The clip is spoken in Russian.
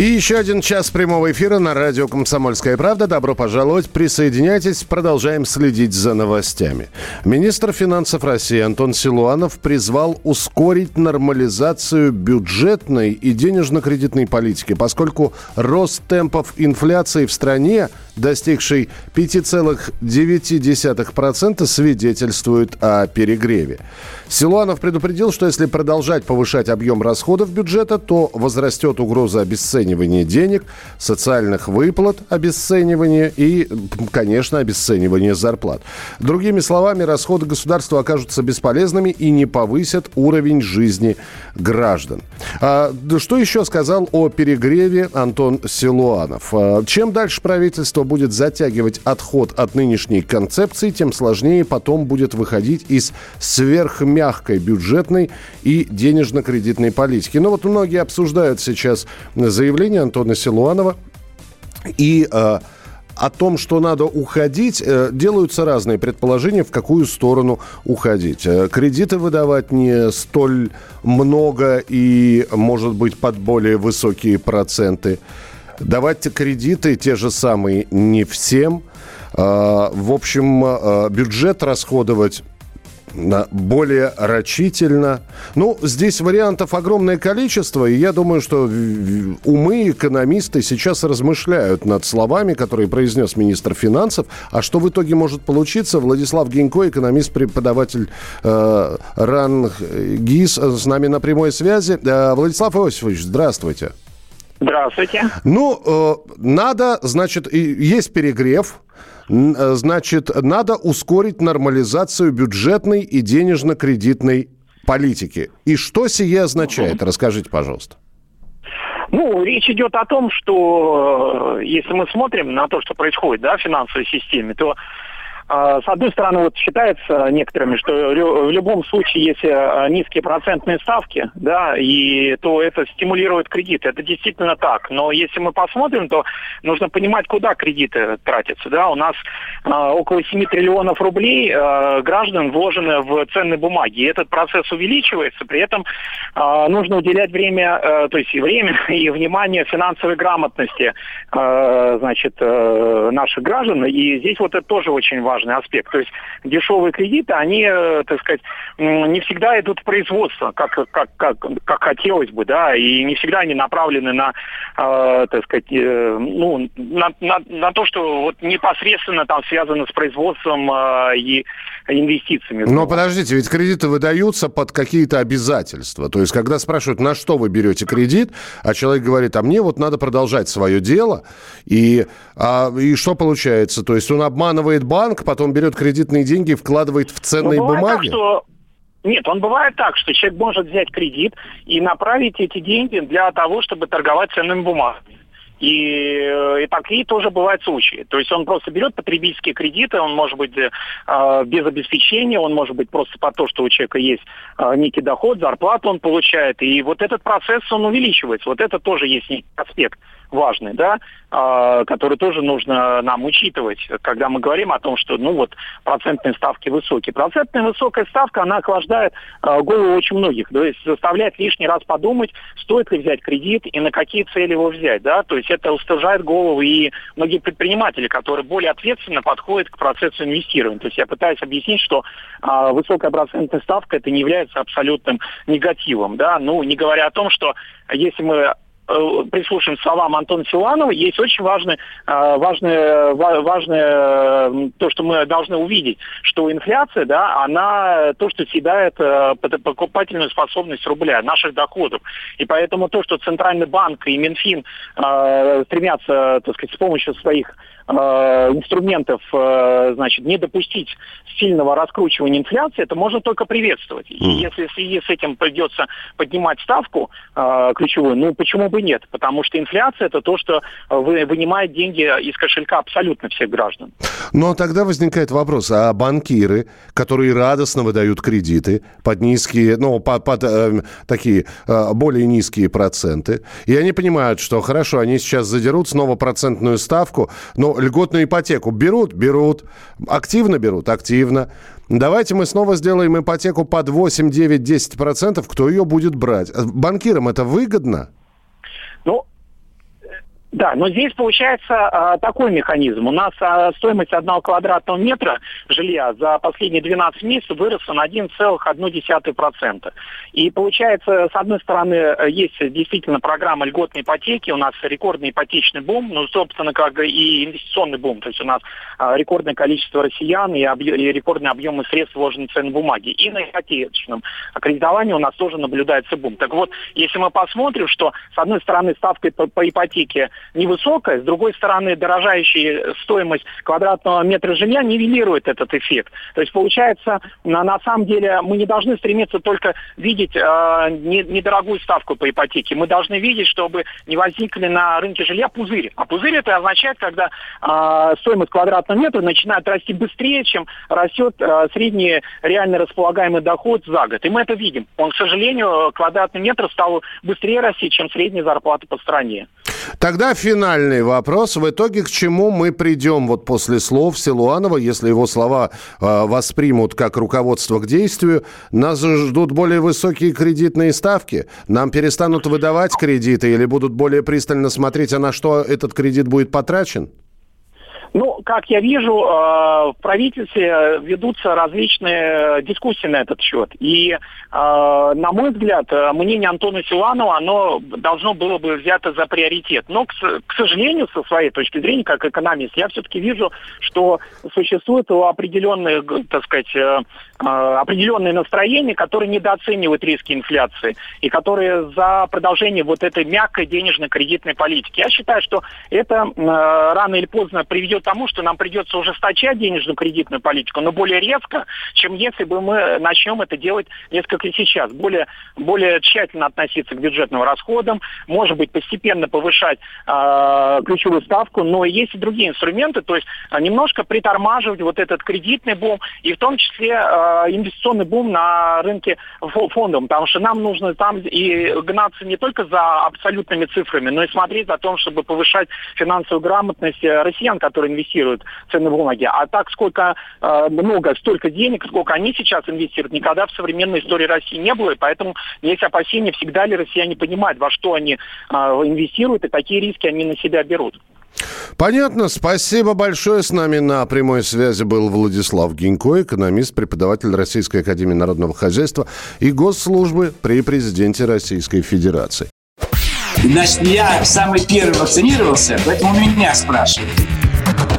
И еще один час прямого эфира на радио «Комсомольская правда». Добро пожаловать, присоединяйтесь, продолжаем следить за новостями. Министр финансов России Антон Силуанов призвал ускорить нормализацию бюджетной и денежно-кредитной политики, поскольку рост темпов инфляции в стране, достигший 5,9%, свидетельствует о перегреве. Силуанов предупредил, что если продолжать повышать объем расходов бюджета, то возрастет угроза обесценивания денег, социальных выплат, обесценивания и, конечно, обесценивания зарплат. Другими словами, расходы государства окажутся бесполезными и не повысят уровень жизни граждан. А, что еще сказал о перегреве Антон Силуанов? А, чем дальше правительство будет затягивать отход от нынешней концепции, тем сложнее потом будет выходить из сверхмерного мягкой бюджетной и денежно-кредитной политики. Но вот многие обсуждают сейчас заявление Антона Силуанова и э, о том, что надо уходить, э, делаются разные предположения, в какую сторону уходить. Э, кредиты выдавать не столь много и, может быть, под более высокие проценты. Давать кредиты те же самые не всем. Э, в общем, бюджет расходовать более рачительно. Ну, здесь вариантов огромное количество, и я думаю, что умы экономисты сейчас размышляют над словами, которые произнес министр финансов. А что в итоге может получиться? Владислав Гинько, экономист-преподаватель РАН ГИС, с нами на прямой связи. Владислав Иосифович, здравствуйте. Здравствуйте. Ну, э, надо, значит, есть перегрев, Э, значит, надо ускорить нормализацию бюджетной и денежно-кредитной политики. И что сие означает? Расскажите, пожалуйста. Ну, речь идет о том, что э, если мы смотрим на то, что происходит да, в финансовой системе, то с одной стороны, вот считается некоторыми, что в любом случае, если а, низкие процентные ставки, да, и то это стимулирует кредиты. Это действительно так. Но если мы посмотрим, то нужно понимать, куда кредиты тратятся. Да. У нас а, около 7 триллионов рублей граждан вложены в ценные бумаги. И этот процесс увеличивается. При этом нужно уделять время, то есть и время, и внимание финансовой грамотности значит, э, наших граждан. И здесь вот это тоже очень важно важный аспект. То есть дешевые кредиты, они, э, так сказать, не всегда идут в производство, как, как, как, как хотелось бы, да, и не всегда они направлены на, э, так сказать, э, ну, на, на, на то, что вот непосредственно там связано с производством и инвестициями. Но подождите, ведь кредиты выдаются под какие-то обязательства. То есть, когда спрашивают, на что вы берете кредит, а человек говорит, а мне вот надо продолжать свое дело, и, а, и что получается? То есть он обманывает банк, потом берет кредитные деньги и вкладывает в ценные ну, бумаги? Так, что... Нет, он бывает так, что человек может взять кредит и направить эти деньги для того, чтобы торговать ценными бумагами. И, э, и такие тоже бывают случаи. То есть он просто берет потребительские кредиты, он может быть э, без обеспечения, он может быть просто по то, что у человека есть э, некий доход, зарплату он получает. И вот этот процесс, он увеличивается. Вот это тоже есть некий аспект важный, да, э, который тоже нужно нам учитывать, когда мы говорим о том, что, ну вот, процентные ставки высокие. Процентная высокая ставка, она охлаждает э, голову очень многих, то есть заставляет лишний раз подумать, стоит ли взять кредит и на какие цели его взять, да, то есть это устражает голову и многие предприниматели, которые более ответственно подходят к процессу инвестирования. То есть я пытаюсь объяснить, что э, высокая процентная ставка это не является абсолютным негативом, да, ну, не говоря о том, что если мы прислушаем словам Антона Силанова, есть очень важное, э, важное, важное то, что мы должны увидеть, что инфляция, да, она то, что съедает э, покупательную способность рубля, наших доходов. И поэтому то, что Центральный банк и Минфин стремятся, так сказать, с помощью своих э, инструментов, э, значит, не допустить сильного раскручивания инфляции, это можно только приветствовать. И если в связи с этим придется поднимать ставку э, ключевую, ну почему бы нет? Потому что инфляция это то, что вы, вынимает деньги из кошелька абсолютно всех граждан. Но тогда возникает вопрос, а банкиры, которые радостно выдают кредиты под низкие, ну, под, под э, такие э, более низкие проценты, и они понимают, что хорошо, они сейчас задерут снова процентную ставку, но льготную ипотеку берут, берут, активно берут, активно. Давайте мы снова сделаем ипотеку под 8, 9, 10 процентов, кто ее будет брать? Банкирам это выгодно? Ну, да, но здесь получается а, такой механизм. У нас а, стоимость одного квадратного метра жилья за последние 12 месяцев выросла на 1,1%. И получается, с одной стороны, есть действительно программа льготной ипотеки, у нас рекордный ипотечный бум, ну, собственно, как и инвестиционный бум. То есть у нас а, рекордное количество россиян и, объ... и рекордные объемы средств вложены в ценные бумаги. И на ипотечном кредитовании у нас тоже наблюдается бум. Так вот, если мы посмотрим, что, с одной стороны, ставка по, по ипотеке невысокая, с другой стороны, дорожающая стоимость квадратного метра жилья нивелирует этот эффект. То есть, получается, на, на самом деле мы не должны стремиться только видеть э, не, недорогую ставку по ипотеке. Мы должны видеть, чтобы не возникли на рынке жилья пузыри. А пузырь это означает, когда э, стоимость квадратного метра начинает расти быстрее, чем растет э, средний реально располагаемый доход за год. И мы это видим. Он, к сожалению, квадратный метр стал быстрее расти, чем средняя зарплата по стране. Тогда финальный вопрос. В итоге к чему мы придем вот после слов Силуанова, если его слова э, воспримут как руководство к действию? Нас ждут более высокие кредитные ставки? Нам перестанут выдавать кредиты или будут более пристально смотреть, а на что этот кредит будет потрачен? Ну, как я вижу, э, в правительстве ведутся различные дискуссии на этот счет. И, э, на мой взгляд, мнение Антона Силанова, оно должно было бы взято за приоритет. Но, к сожалению, со своей точки зрения, как экономист, я все-таки вижу, что существует определенные, так сказать, э, определенные настроения, которые недооценивают риски инфляции и которые за продолжение вот этой мягкой денежно-кредитной политики. Я считаю, что это рано или поздно приведет к тому, что нам придется ужесточать денежно-кредитную политику, но более резко, чем если бы мы начнем это делать несколько сейчас. Более, более тщательно относиться к бюджетным расходам, может быть, постепенно повышать э, ключевую ставку, но есть и другие инструменты, то есть э, немножко притормаживать вот этот кредитный бум и в том числе э, инвестиционный бум на рынке фондов, потому что нам нужно там и гнаться не только за абсолютными цифрами, но и смотреть за том, чтобы повышать финансовую грамотность россиян, которые инвестируют в ценные бумаги. А так сколько э, много, столько денег, сколько они сейчас инвестируют, никогда в современной истории России не было. И поэтому есть опасения, всегда ли россияне понимают, во что они э, инвестируют и какие риски они на себя берут. Понятно. Спасибо большое. С нами на прямой связи был Владислав Гинько, экономист, преподаватель Российской Академии Народного Хозяйства и Госслужбы при президенте Российской Федерации. Значит, я самый первый вакцинировался, поэтому меня спрашивают.